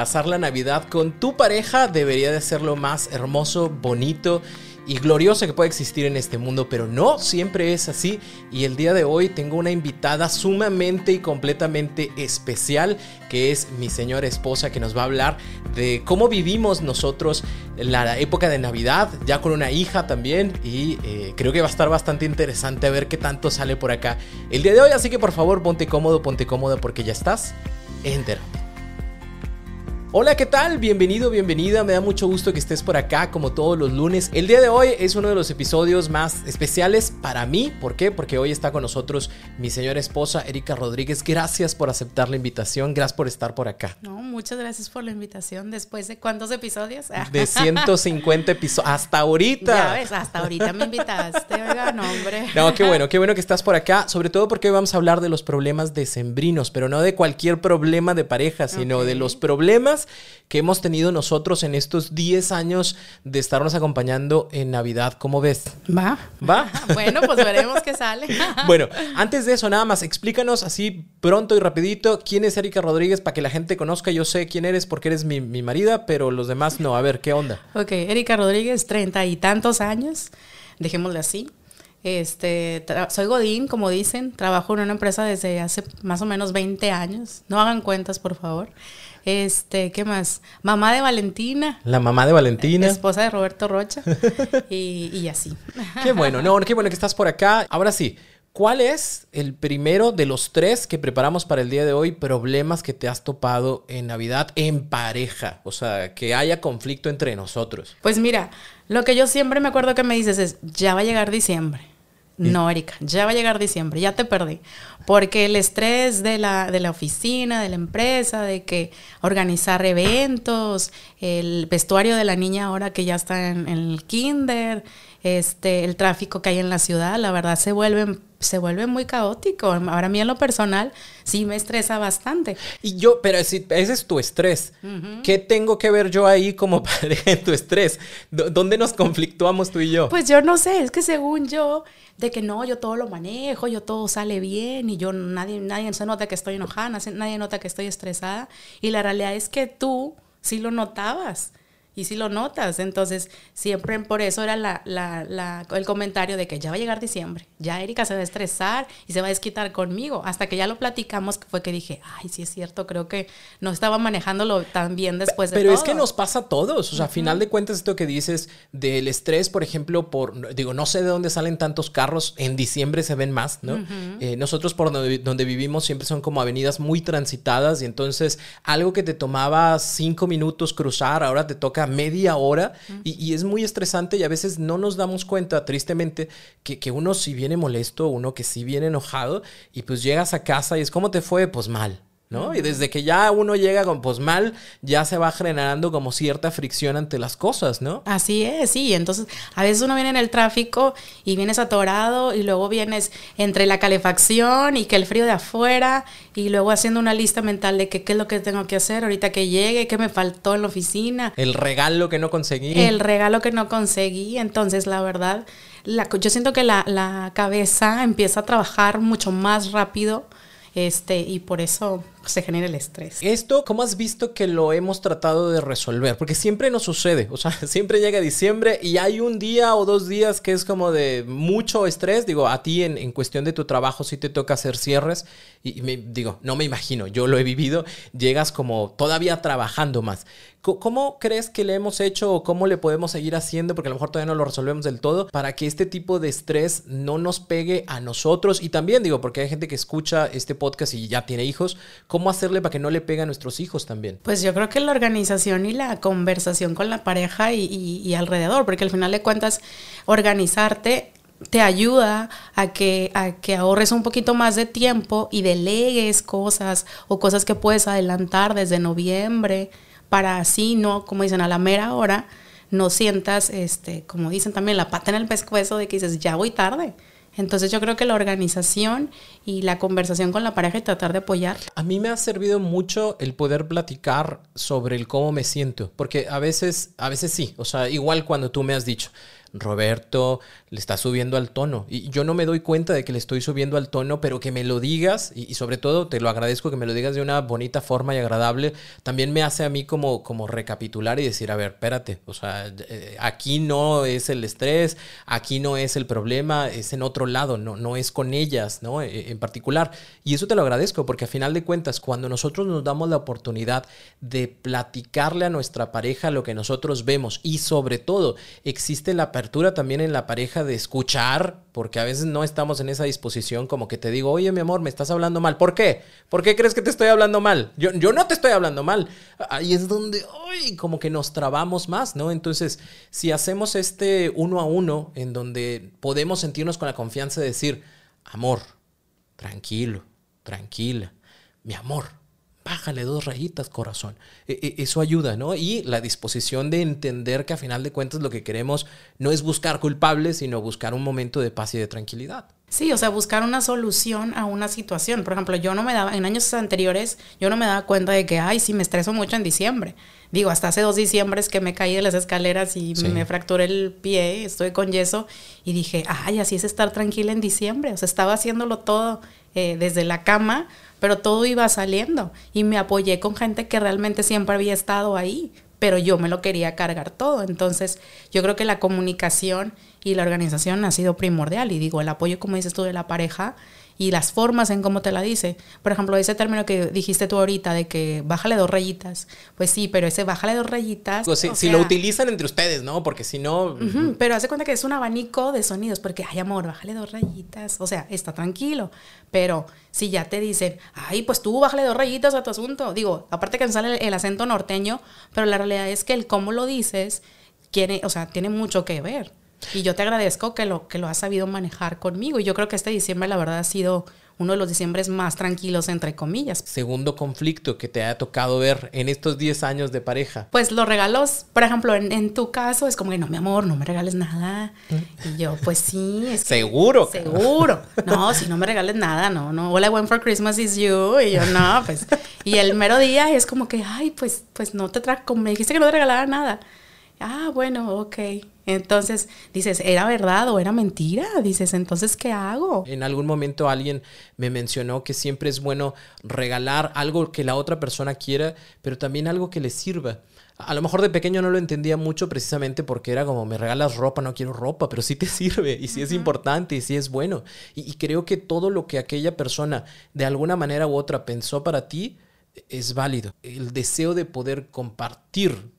Pasar la Navidad con tu pareja debería de ser lo más hermoso, bonito y glorioso que puede existir en este mundo, pero no siempre es así. Y el día de hoy tengo una invitada sumamente y completamente especial, que es mi señora esposa, que nos va a hablar de cómo vivimos nosotros la época de Navidad, ya con una hija también. Y eh, creo que va a estar bastante interesante a ver qué tanto sale por acá el día de hoy. Así que por favor, ponte cómodo, ponte cómoda, porque ya estás en terapia. Hola, ¿qué tal? Bienvenido, bienvenida. Me da mucho gusto que estés por acá como todos los lunes. El día de hoy es uno de los episodios más especiales para mí. ¿Por qué? Porque hoy está con nosotros mi señora esposa, Erika Rodríguez. Gracias por aceptar la invitación. Gracias por estar por acá. No, muchas gracias por la invitación. Después de cuántos episodios? De 150 episodios. Hasta ahorita. Ya ves, hasta ahorita me invitaste. Oiga, no, hombre. No, qué bueno, qué bueno que estás por acá. Sobre todo porque hoy vamos a hablar de los problemas decembrinos, pero no de cualquier problema de pareja, sino de los problemas que hemos tenido nosotros en estos 10 años de estarnos acompañando en Navidad. ¿Cómo ves? Va. ¿Va? Bueno, pues veremos qué sale. Bueno, antes de eso, nada más, explícanos así pronto y rapidito quién es Erika Rodríguez para que la gente conozca. Yo sé quién eres porque eres mi, mi marida, pero los demás no. A ver, ¿qué onda? Ok, Erika Rodríguez, treinta y tantos años, dejémosle así. Este, soy Godín, como dicen, trabajo en una empresa desde hace más o menos 20 años. No hagan cuentas, por favor. Este, ¿qué más? Mamá de Valentina, La mamá de Valentina. esposa de Roberto Rocha y, y así. Qué bueno, no, qué bueno que estás por acá. Ahora sí, ¿cuál es el primero de los tres que preparamos para el día de hoy? Problemas que te has topado en Navidad en pareja. O sea, que haya conflicto entre nosotros. Pues mira, lo que yo siempre me acuerdo que me dices es, ya va a llegar diciembre. No, Erika, ya va a llegar diciembre, ya te perdí. Porque el estrés de la, de la oficina, de la empresa, de que organizar eventos, el vestuario de la niña ahora que ya está en, el kinder, este, el tráfico que hay en la ciudad, la verdad se vuelve, se vuelve muy caótico. Ahora a mí en lo personal sí me estresa bastante. Y yo, pero si ese es tu estrés. ¿Qué tengo que ver yo ahí como pareja en tu estrés? ¿Dónde nos conflictuamos tú y yo? Pues yo no sé, es que según yo, de que no, yo todo lo manejo, yo todo sale bien y yo nadie, nadie se nota que estoy enojada, nadie- nadie nota que estoy estresada. Y la realidad es que tú sí lo notabas y sí lo notas. Entonces, siempre por eso era la, la- la- el comentario de que ya va a llegar diciembre, ya Erika se va a estresar y se va a desquitar conmigo. Hasta que ya lo platicamos, que fue que dije, ay, sí es cierto, creo que no estaba manejándolo tan bien después de Pero es todo". que nos pasa a todos. O sea, a final de cuentas, esto que dices del estrés, por ejemplo, por. Digo, no sé de dónde salen tantos carros. En diciembre se ven más, ¿no? Eh, nosotros, por donde, donde vivimos, siempre son como avenidas muy transitadas. Y entonces, algo que te tomaba cinco minutos cruzar, ahora te toca media hora. y, y es muy estresante. Y a veces no nos damos cuenta, tristemente, que, que uno sí viene molesto, uno que sí viene enojado. Y pues llegas a casa y es, ¿cómo te fue? Pues mal. ¿No? Y desde que ya uno llega con pues mal, ya se va generando como cierta fricción ante las cosas, ¿no? Así es, sí. Entonces, a veces uno viene en el tráfico y vienes atorado y luego vienes entre la calefacción y que el frío de afuera y luego haciendo una lista mental de que qué es lo que tengo que hacer ahorita que llegue, qué me faltó en la oficina, El regalo que no conseguí. el regalo que no conseguí. Entonces, la verdad, la, yo siento que la, la cabeza empieza a trabajar mucho más rápido este, y por eso se genera el estrés. Esto, ¿cómo has visto que lo hemos tratado de resolver? Porque siempre nos sucede, o sea, siempre llega diciembre y hay un día o dos días que es como de mucho estrés. Digo, a ti en, en cuestión de tu trabajo sí te toca hacer cierres y, y me, digo, no me imagino, yo lo he vivido, llegas como todavía trabajando más. ¿Cómo crees que le hemos hecho o cómo le podemos seguir haciendo? Porque a lo mejor todavía no lo resolvemos del todo para que este tipo de estrés no nos pegue a nosotros y también digo, porque hay gente que escucha este podcast y ya tiene hijos, ¿cómo hacerle para que no le pegue a nuestros hijos también? Pues yo creo que la organización y la conversación con la pareja y, alrededor, porque al final de cuentas organizarte te ayuda a que, a que ahorres un poquito más de tiempo y delegues cosas o cosas que puedes adelantar desde noviembre para así no, como dicen, a la mera hora, no sientas, este, como dicen también, la pata en el pescuezo de que dices, ya voy tarde. Entonces yo creo que la organización y la conversación con la pareja y tratar de apoyar. A mí me ha servido mucho el poder platicar sobre el cómo me siento, porque a veces, a veces sí, o sea, igual cuando tú me has dicho, Roberto le está subiendo al tono. Y yo no me doy cuenta de que le estoy subiendo al tono, pero que me lo digas, y, sobre todo te lo agradezco que me lo digas de una bonita forma y agradable, también me hace a mí como, como recapitular y decir, a ver, espérate, o sea, eh, aquí no es el estrés, aquí no es el problema, es en otro lado, no, no es con ellas, ¿no? E, en particular. Y eso te lo agradezco, porque a final de cuentas, cuando nosotros nos damos la oportunidad de platicarle a nuestra pareja lo que nosotros vemos, y sobre todo, existe la apertura también en la pareja de escuchar, porque a veces no estamos en esa disposición como que te digo, oye mi amor, me estás hablando mal. ¿Por qué? ¿Por qué crees que te estoy hablando mal? Yo, yo no te estoy hablando mal. Ahí es donde, uy, como que nos trabamos más, ¿no? Entonces, si hacemos este uno a uno, en donde podemos sentirnos con la confianza de decir, amor, tranquilo, tranquila, mi amor, bájale dos rayitas, corazón. E, e, eso ayuda, ¿no? Y la disposición de entender que a final de cuentas lo que queremos no es buscar culpables, sino buscar un momento de paz y de tranquilidad. Sí, o sea, buscar una solución a una situación. Por ejemplo, yo no me daba, en años anteriores, yo no me daba cuenta de que, ay, sí, me estreso mucho en diciembre. Digo, hasta hace dos diciembres que me caí de las escaleras y me fracturé el pie, estoy con yeso, y dije, ay, así es estar tranquila en diciembre. O sea, estaba haciéndolo todo eh, desde la cama, pero todo iba saliendo y me apoyé con gente que realmente siempre había estado ahí, pero yo me lo quería cargar todo. Entonces, yo creo que la comunicación y la organización ha sido primordial y digo, el apoyo, como dices tú, de la pareja y las formas en cómo te la dice. Por ejemplo, ese término que dijiste tú ahorita de que bájale dos rayitas. Pues sí, pero ese bájale dos rayitas. Pues si, lo utilizan entre ustedes, ¿no? Porque si no. pero hace cuenta que es un abanico de sonidos, porque, ay, amor, bájale dos rayitas. O sea, está tranquilo. Pero si ya te dicen, ay, pues tú bájale dos rayitas a tu asunto. Digo, aparte que sale el, el acento norteño, pero la realidad es que el cómo lo dices, tiene, o sea, tiene mucho que ver. Y yo te agradezco que lo, que lo has sabido manejar conmigo. Y yo creo que este diciembre, la verdad, ha sido uno de los diciembres más tranquilos, entre comillas. Segundo conflicto que te ha tocado ver en estos 10 años de pareja. Pues los regalos, por ejemplo, en, tu caso es como que no, mi amor, no me regales nada. Mm. Y yo, pues sí. Es seguro. seguro. No, si no me regales nada, no, no. All I want for Christmas is you. Y yo, no, pues. Y el mero día es como que, ay, pues, pues no te trajo, me dijiste que no te regalara nada. Ah, bueno, ok. Entonces dices, ¿era verdad o era mentira? Dices, entonces, ¿qué hago? En algún momento alguien me mencionó que siempre es bueno regalar algo que la otra persona quiera, pero también algo que le sirva. A lo mejor de pequeño no lo entendía mucho precisamente porque era como, me regalas ropa, no quiero ropa, pero sí te sirve y sí es importante y sí es bueno. Y, y creo que todo lo que aquella persona de alguna manera u otra pensó para ti es válido. El deseo de poder compartir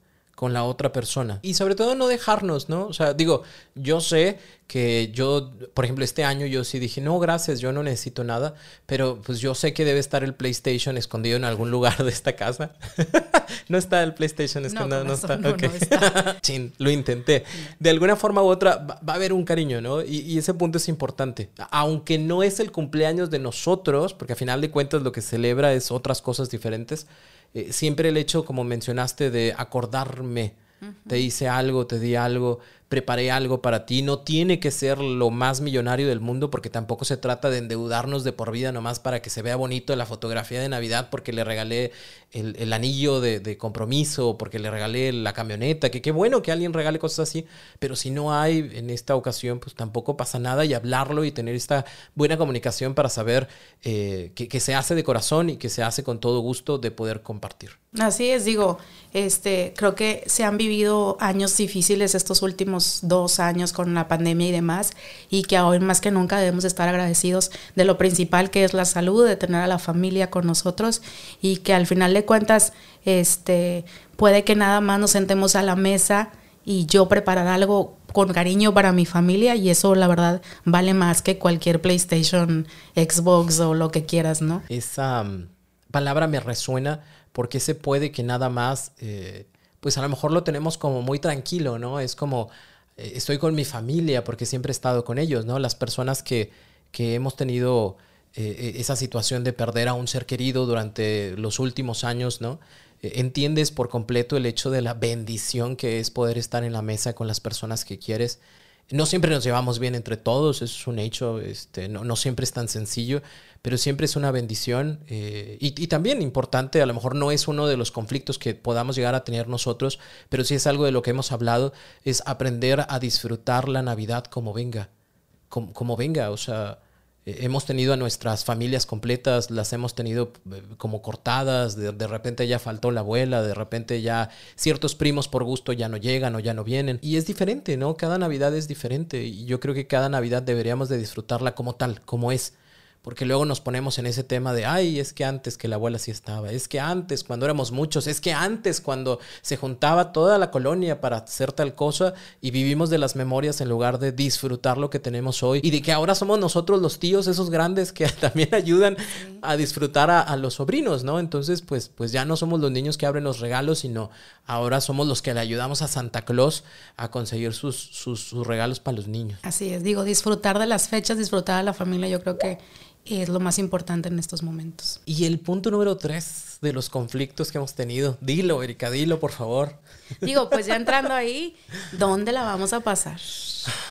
con la otra persona. Y sobre todo no dejarnos, ¿no? O sea, digo, yo sé que yo, por ejemplo, este año yo sí dije, no, gracias, yo no necesito nada, pero pues yo sé que debe estar el PlayStation escondido en algún lugar de esta casa. no está el PlayStation escondido, no, está. lo intenté. De alguna forma u otra va, a haber un cariño, ¿no? Y, y, ese punto es importante. Aunque no es el cumpleaños de nosotros, porque a final de cuentas lo que celebra es otras cosas diferentes, eh, siempre el hecho, como mencionaste, de acordarme, te hice algo, te di algo, preparé algo para ti. No tiene que ser lo más millonario del mundo porque tampoco se trata de endeudarnos de por vida nomás para que se vea bonito la fotografía de Navidad porque le regalé el, anillo de, compromiso, porque le regalé la camioneta, que qué bueno que alguien regale cosas así, pero si no hay en esta ocasión, pues tampoco pasa nada y hablarlo y tener esta buena comunicación para saber eh, que, que se hace de corazón y que se hace con todo gusto de poder compartir. Así es, digo, este, creo que se han vivido años difíciles estos últimos dos años con la pandemia y demás, y que hoy más que nunca debemos estar agradecidos de lo principal que es la salud, de tener a la familia con nosotros, y que al final de cuentas, este, puede que nada más nos sentemos a la mesa y yo preparar algo con cariño para mi familia y eso la verdad vale más que cualquier PlayStation, Xbox o lo que quieras, ¿no? Esa mm, palabra me resuena porque se puede que nada más, eh, pues a lo mejor lo tenemos como muy tranquilo, ¿no? Es como, estoy con mi familia porque siempre he estado con ellos, ¿no? Las personas que, que hemos tenido eh, esa situación de perder a un ser querido durante los últimos años, ¿no? Eh, entiendes por completo el hecho de la bendición que es poder estar en la mesa con las personas que quieres. No siempre nos llevamos bien entre todos, es un hecho, este, no, no siempre es tan sencillo, pero siempre es una bendición eh, y, y, también importante, a lo mejor no es uno de los conflictos que podamos llegar a tener nosotros, pero sí es algo de lo que hemos hablado, es aprender a disfrutar la Navidad como venga, como, como venga, o sea, hemos tenido a nuestras familias completas, las hemos tenido eh, como cortadas, de, repente ya faltó la abuela, de repente ya ciertos primos por gusto ya no llegan o ya no vienen. Y es diferente, ¿no? Cada Navidad es diferente y yo creo que cada Navidad deberíamos de disfrutarla como tal, como es. Porque luego nos ponemos en ese tema de, ay, es que antes que la abuela sí estaba, es que antes cuando éramos muchos, es que antes cuando se juntaba toda la colonia para hacer tal cosa y vivimos de las memorias en lugar de disfrutar lo que tenemos hoy y de que ahora somos nosotros los tíos, esos grandes que también ayudan a disfrutar a, a los sobrinos, ¿no? Entonces, pues, pues ya no somos los niños que abren los regalos, sino ahora somos los que le ayudamos a Santa Claus a conseguir sus, sus, sus regalos para los niños. Así es, digo, disfrutar de las fechas, disfrutar de la familia, yo creo que es lo más importante en estos momentos. Y el punto número tres de los conflictos que hemos tenido, dilo, Erika, dilo, por favor. Digo, pues ya entrando ahí, ¿dónde la vamos a pasar?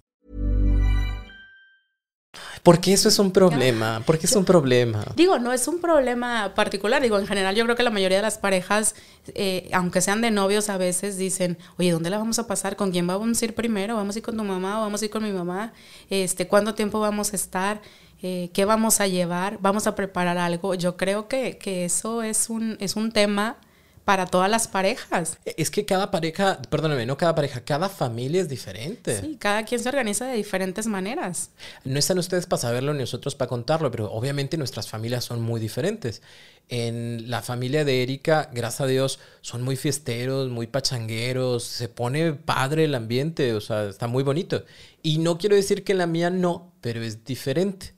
Porque eso es un problema, porque es un problema. Digo, no es un problema particular, digo, en general yo creo que la mayoría de las parejas, eh, aunque sean de novios, a veces dicen, oye, ¿dónde la vamos a pasar? ¿Con quién vamos a ir primero? ¿Vamos a ir con tu mamá o vamos a ir con mi mamá? Este, ¿Cuánto tiempo vamos a estar? Eh, ¿Qué vamos a llevar? ¿Vamos a preparar algo? Yo creo que, que eso es un, es un tema para todas las parejas. Es que cada pareja, perdóname, no cada pareja, cada familia es diferente. Sí, cada quien se organiza de diferentes maneras. No están ustedes para saberlo ni nosotros para contarlo, pero obviamente nuestras familias son muy diferentes. En la familia de Erika, gracias a Dios, son muy fiesteros, muy pachangueros, se pone padre el ambiente, o sea, está muy bonito. Y no quiero decir que en la mía no, pero es diferente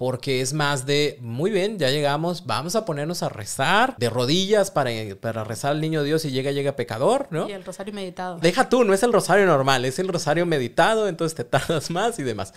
porque es más de, muy bien, ya llegamos, vamos a ponernos a rezar de rodillas para, para rezar al niño Dios y llega, llega pecador, ¿no? Y el rosario meditado. Deja tú, no es el rosario normal, es el rosario meditado, entonces te tardas más y demás.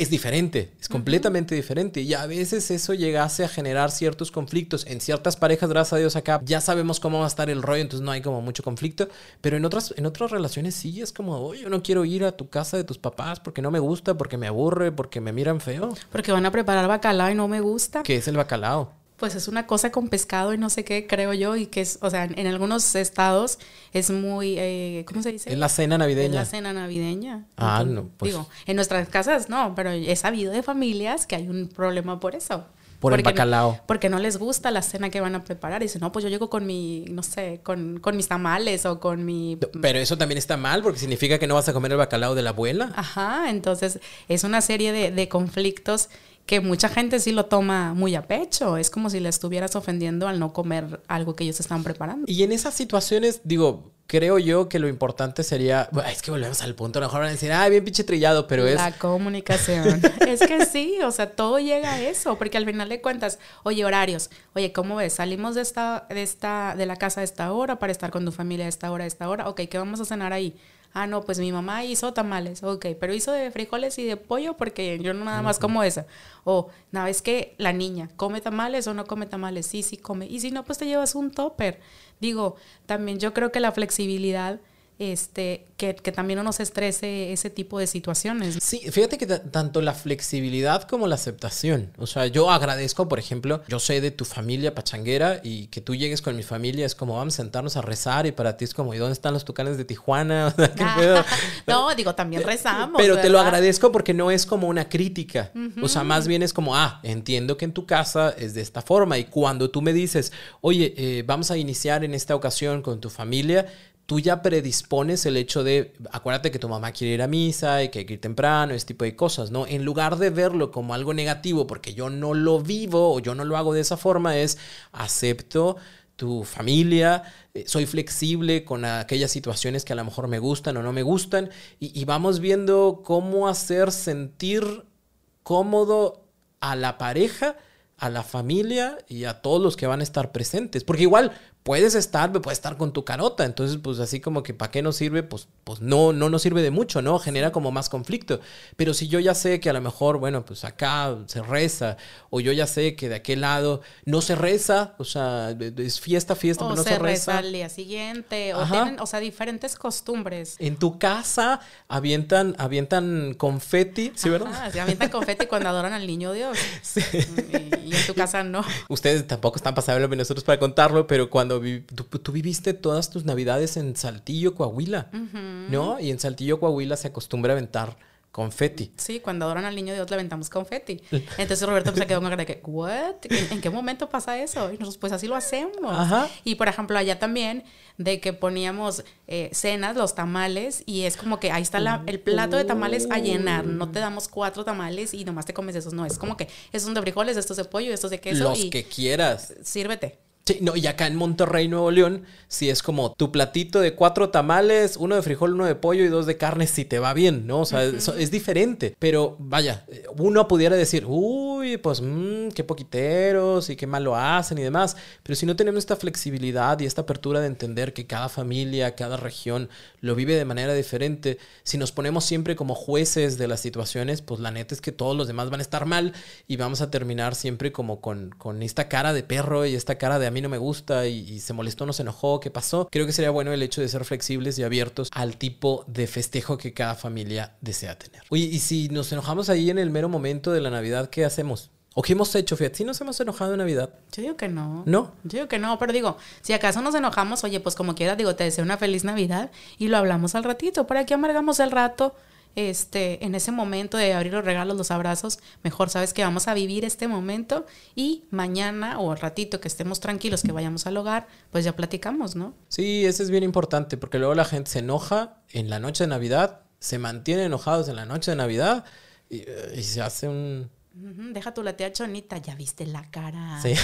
Es diferente, es completamente uh -huh. diferente. Y a veces eso llegase a generar ciertos conflictos. En ciertas parejas, gracias a Dios, acá ya sabemos cómo va a estar el rollo, entonces no hay como mucho conflicto. Pero en otras, en otras relaciones sí es como, oye, yo no quiero ir a tu casa de tus papás porque no me gusta, porque me aburre, porque me miran feo. Porque van a preparar bacalao y no me gusta. ¿Qué es el bacalao? Pues es una cosa con pescado y no sé qué, creo yo, y que es, o sea, en algunos estados es muy, eh, ¿cómo se dice? Es la cena navideña. Es la cena navideña. Ah, Entonces, no, pues. Digo, en nuestras casas no, pero he sabido de familias que hay un problema por eso. Por porque el bacalao. No, porque no les gusta la cena que van a preparar. Y dicen, no, pues yo llego con mi, no sé, con, con mis tamales o con mi... Pero eso también está mal porque significa que no vas a comer el bacalao de la abuela. Ajá, entonces es una serie de, de conflictos que mucha gente sí lo toma muy a pecho. Es como si le estuvieras ofendiendo al no comer algo que ellos están preparando. Y en esas situaciones, digo, creo yo que lo importante sería. Bueno, es que volvemos al punto. A lo mejor van a decir, ay, bien pinche trillado, pero La es. La comunicación. es que sí, o sea, todo llega a eso. Porque al final de cuentas, oye, horarios. Oye, ¿cómo ves? Salimos de esta, de esta, de la casa a esta hora para estar con tu familia a esta hora, a esta hora. Ok, ¿qué vamos a cenar ahí? Ah, no, pues mi mamá hizo tamales, ok, pero hizo de frijoles y de pollo porque yo no nada más como esa. O, no, es que la niña, ¿come tamales o no come tamales? Sí, sí come. Y si no, pues te llevas un topper. Digo, también yo creo que la flexibilidad este, que, que, también no nos estrese ese tipo de situaciones. Sí, fíjate que tanto la flexibilidad como la aceptación. O sea, yo agradezco, por ejemplo, yo sé de tu familia pachanguera y que tú llegues con mi familia es como vamos a sentarnos a rezar y para ti es como, ¿y dónde están los tucanes de Tijuana? ¿Qué ah, no, digo, también rezamos. Pero ¿verdad? te lo agradezco porque no es como una crítica. Uh -huh. O sea, más bien es como, ah, entiendo que en tu casa es de esta forma y cuando tú me dices, oye, eh, vamos a iniciar en esta ocasión con tu familia, tú ya predispones el hecho de, acuérdate que tu mamá quiere ir a misa y que hay que ir temprano, ese tipo de cosas, ¿no? En lugar de verlo como algo negativo porque yo no lo vivo o yo no lo hago de esa forma, es acepto tu familia, eh, soy flexible con aquellas situaciones que a lo mejor me gustan o no me gustan y, y vamos viendo cómo hacer sentir cómodo a la pareja a la familia y a todos los que van a estar presentes. Porque igual puedes estar, puedes estar con tu carota. Entonces, pues así como que ¿para qué nos sirve? Pues, pues no, no nos sirve de mucho, ¿no? Genera como más conflicto. Pero si yo ya sé que a lo mejor, bueno, pues acá se reza, o yo ya sé que de aquel lado no se reza, o sea, es fiesta, fiesta, o pero no se, se, reza. al día siguiente, o, tienen, o sea, diferentes costumbres. En tu casa avientan, avientan confeti, ¿sí, verdad? Ajá, se avientan confeti cuando adoran al niño Dios. Y, y en tu casa no. Ustedes tampoco están pasables nosotros para contarlo, pero cuando vi- tú, tú viviste todas tus navidades en Saltillo, Coahuila, ¿no? Y en Saltillo, Coahuila se acostumbra a aventar confeti. Sí, cuando adoran al niño Dios le aventamos confeti. Entonces Roberto pues, se quedó con cara de que, ¿what? ¿En, en qué momento pasa eso? Y nosotros, pues así lo hacemos. Ajá. Y por ejemplo, allá también, de que poníamos eh, cenas, los tamales, y es como que ahí está la- el plato de tamales a llenar. No te damos cuatro tamales y nomás te comes esos. No, es como que estos de frijoles, estos de pollo, estos de queso. Los y que quieras. sírvete. Sí, no, y acá en Monterrey, Nuevo León, si es como tu platito de cuatro tamales, uno de frijol, uno de pollo y dos de carne, si te va bien, ¿no? O sea, eso es diferente. Pero vaya, uno pudiera decir, uy, pues, mmm, qué poquiteros y qué mal lo hacen y demás. Pero si no tenemos esta flexibilidad y esta apertura de entender que cada familia, cada región lo vive de manera diferente, si nos ponemos siempre como jueces de las situaciones, pues la neta es que todos los demás van a estar mal y vamos a terminar siempre como con, con esta cara de perro y esta cara de a mí no me gusta y, se molestó, no se enojó, ¿qué pasó? Creo que sería bueno el hecho de ser flexibles y abiertos al tipo de festejo que cada familia desea tener. Oye, y si nos enojamos ahí en el mero momento de la Navidad, ¿qué hacemos? ¿O qué hemos hecho, Fiat? ¿Sí nos hemos enojado en Navidad? Yo digo que no. ¿No? Yo digo que no, pero digo, si acaso nos enojamos, oye, pues como quiera, digo, te deseo una feliz Navidad y lo hablamos al ratito. ¿Para qué amargamos el rato? Este, en ese momento de abrir los regalos, los abrazos, mejor sabes que vamos a vivir este momento y mañana o al ratito que estemos tranquilos, que vayamos al hogar, pues ya platicamos, ¿no? Sí, eso es bien importante porque luego la gente se enoja en la noche de Navidad, se mantiene enojados en la noche de Navidad y, y se hace un... Deja tu la tía chonita, ya viste la cara. Sí.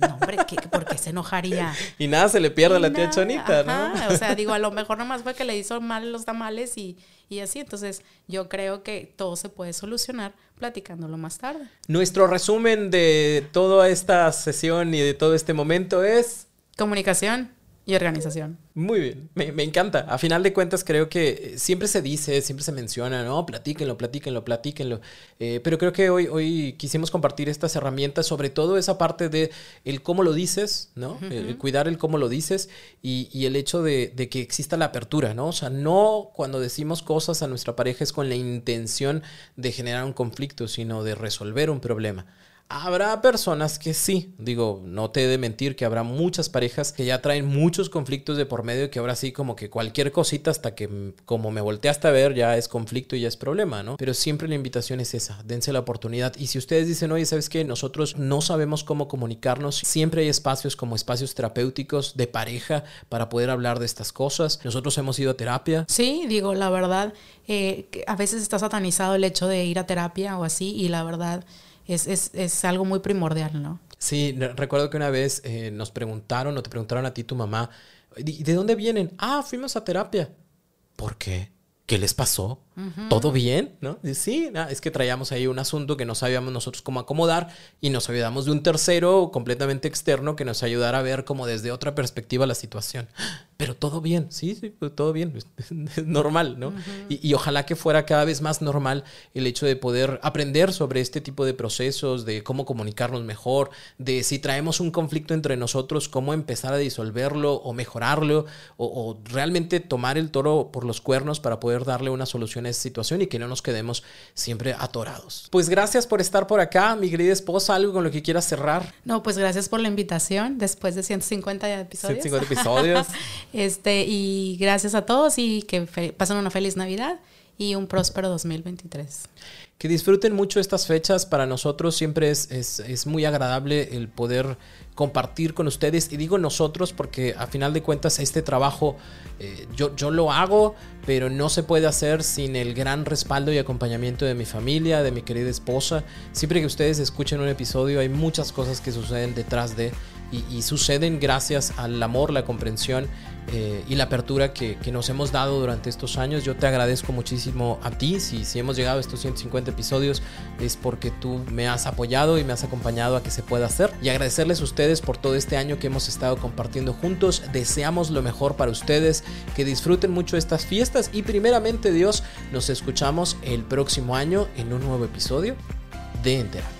No, hombre, ¿qué, ¿por qué se enojaría? Y nada se le pierde a la Y tía nada, Chonita, ajá, ¿no? O sea, digo, a lo mejor nomás fue que le hizo mal los tamales y, y así. Entonces, yo creo que todo se puede solucionar platicándolo más tarde. Nuestro resumen de toda esta sesión y de todo este momento es... Comunicación y organización. Muy bien, me, me encanta. A final de cuentas creo que siempre se dice, siempre se menciona, ¿no? Platíquenlo, platíquenlo, platíquenlo. Eh, pero creo que hoy, hoy quisimos compartir estas herramientas, sobre todo esa parte de el cómo lo dices, ¿no? el, el cuidar el cómo lo dices y, y el hecho de, de que exista la apertura, ¿no? O sea, no cuando decimos cosas a nuestra pareja es con la intención de generar un conflicto, sino de resolver un problema. Habrá personas que sí, digo, no te he de mentir que habrá muchas parejas que ya traen muchos conflictos de por medio y que ahora sí como que cualquier cosita hasta que como me volteaste a ver ya es conflicto y ya es problema, ¿no? Pero siempre la invitación es esa, dense la oportunidad y si ustedes dicen, oye, ¿sabes qué? Nosotros no sabemos cómo comunicarnos, siempre hay espacios como espacios terapéuticos de pareja para poder hablar de estas cosas. Nosotros hemos ido a terapia, Sí, digo, la verdad, eh, a veces está satanizado el hecho de ir a terapia o así, y la verdad es, es, es algo muy primordial, ¿no? Sí, re- recuerdo que una vez eh, nos preguntaron o te preguntaron a ti tu mamá, ¿y de dónde vienen? Ah, fuimos a terapia. ¿Por qué? ¿Qué les pasó? ¿Todo bien? ¿No? Y sí, es que traíamos ahí un asunto que no sabíamos nosotros cómo acomodar y nos ayudamos de un tercero completamente externo que nos ayudara a ver como desde otra perspectiva la situación. Pero todo bien, sí, sí, pues, todo bien, es normal, ¿no? y, y ojalá que fuera cada vez más normal el hecho de poder aprender sobre este tipo de procesos, de cómo comunicarnos mejor, de si traemos un conflicto entre nosotros, cómo empezar a disolverlo o mejorarlo, o, o realmente tomar el toro por los cuernos para poder darle una solución a esa situación y que no nos quedemos siempre atorados. Pues gracias por estar por acá, mi querida esposa, algo con lo que quieras cerrar. No, pues gracias por la invitación después de 150 episodios. 150 episodios. este, y gracias a todos y que pasen una feliz Navidad y un próspero 2023. Que disfruten mucho estas fechas. Para nosotros siempre es, es, es muy agradable el poder compartir con ustedes. Y digo nosotros porque a final de cuentas este trabajo eh, yo, yo lo hago, pero no se puede hacer sin el gran respaldo y acompañamiento de mi familia, de mi querida esposa. Siempre que ustedes escuchen un episodio hay muchas cosas que suceden detrás de y, suceden gracias al amor, la comprensión eh, y la apertura que, nos hemos dado durante estos años. Yo te agradezco muchísimo a ti. Si, si hemos llegado a estos 150 episodios es porque tú me has apoyado y me has acompañado a que se pueda hacer. Y agradecerles a ustedes por todo este año que hemos estado compartiendo juntos. Deseamos lo mejor para ustedes, que disfruten mucho estas fiestas y primeramente Dios, nos escuchamos el próximo año en un nuevo episodio de Enterate.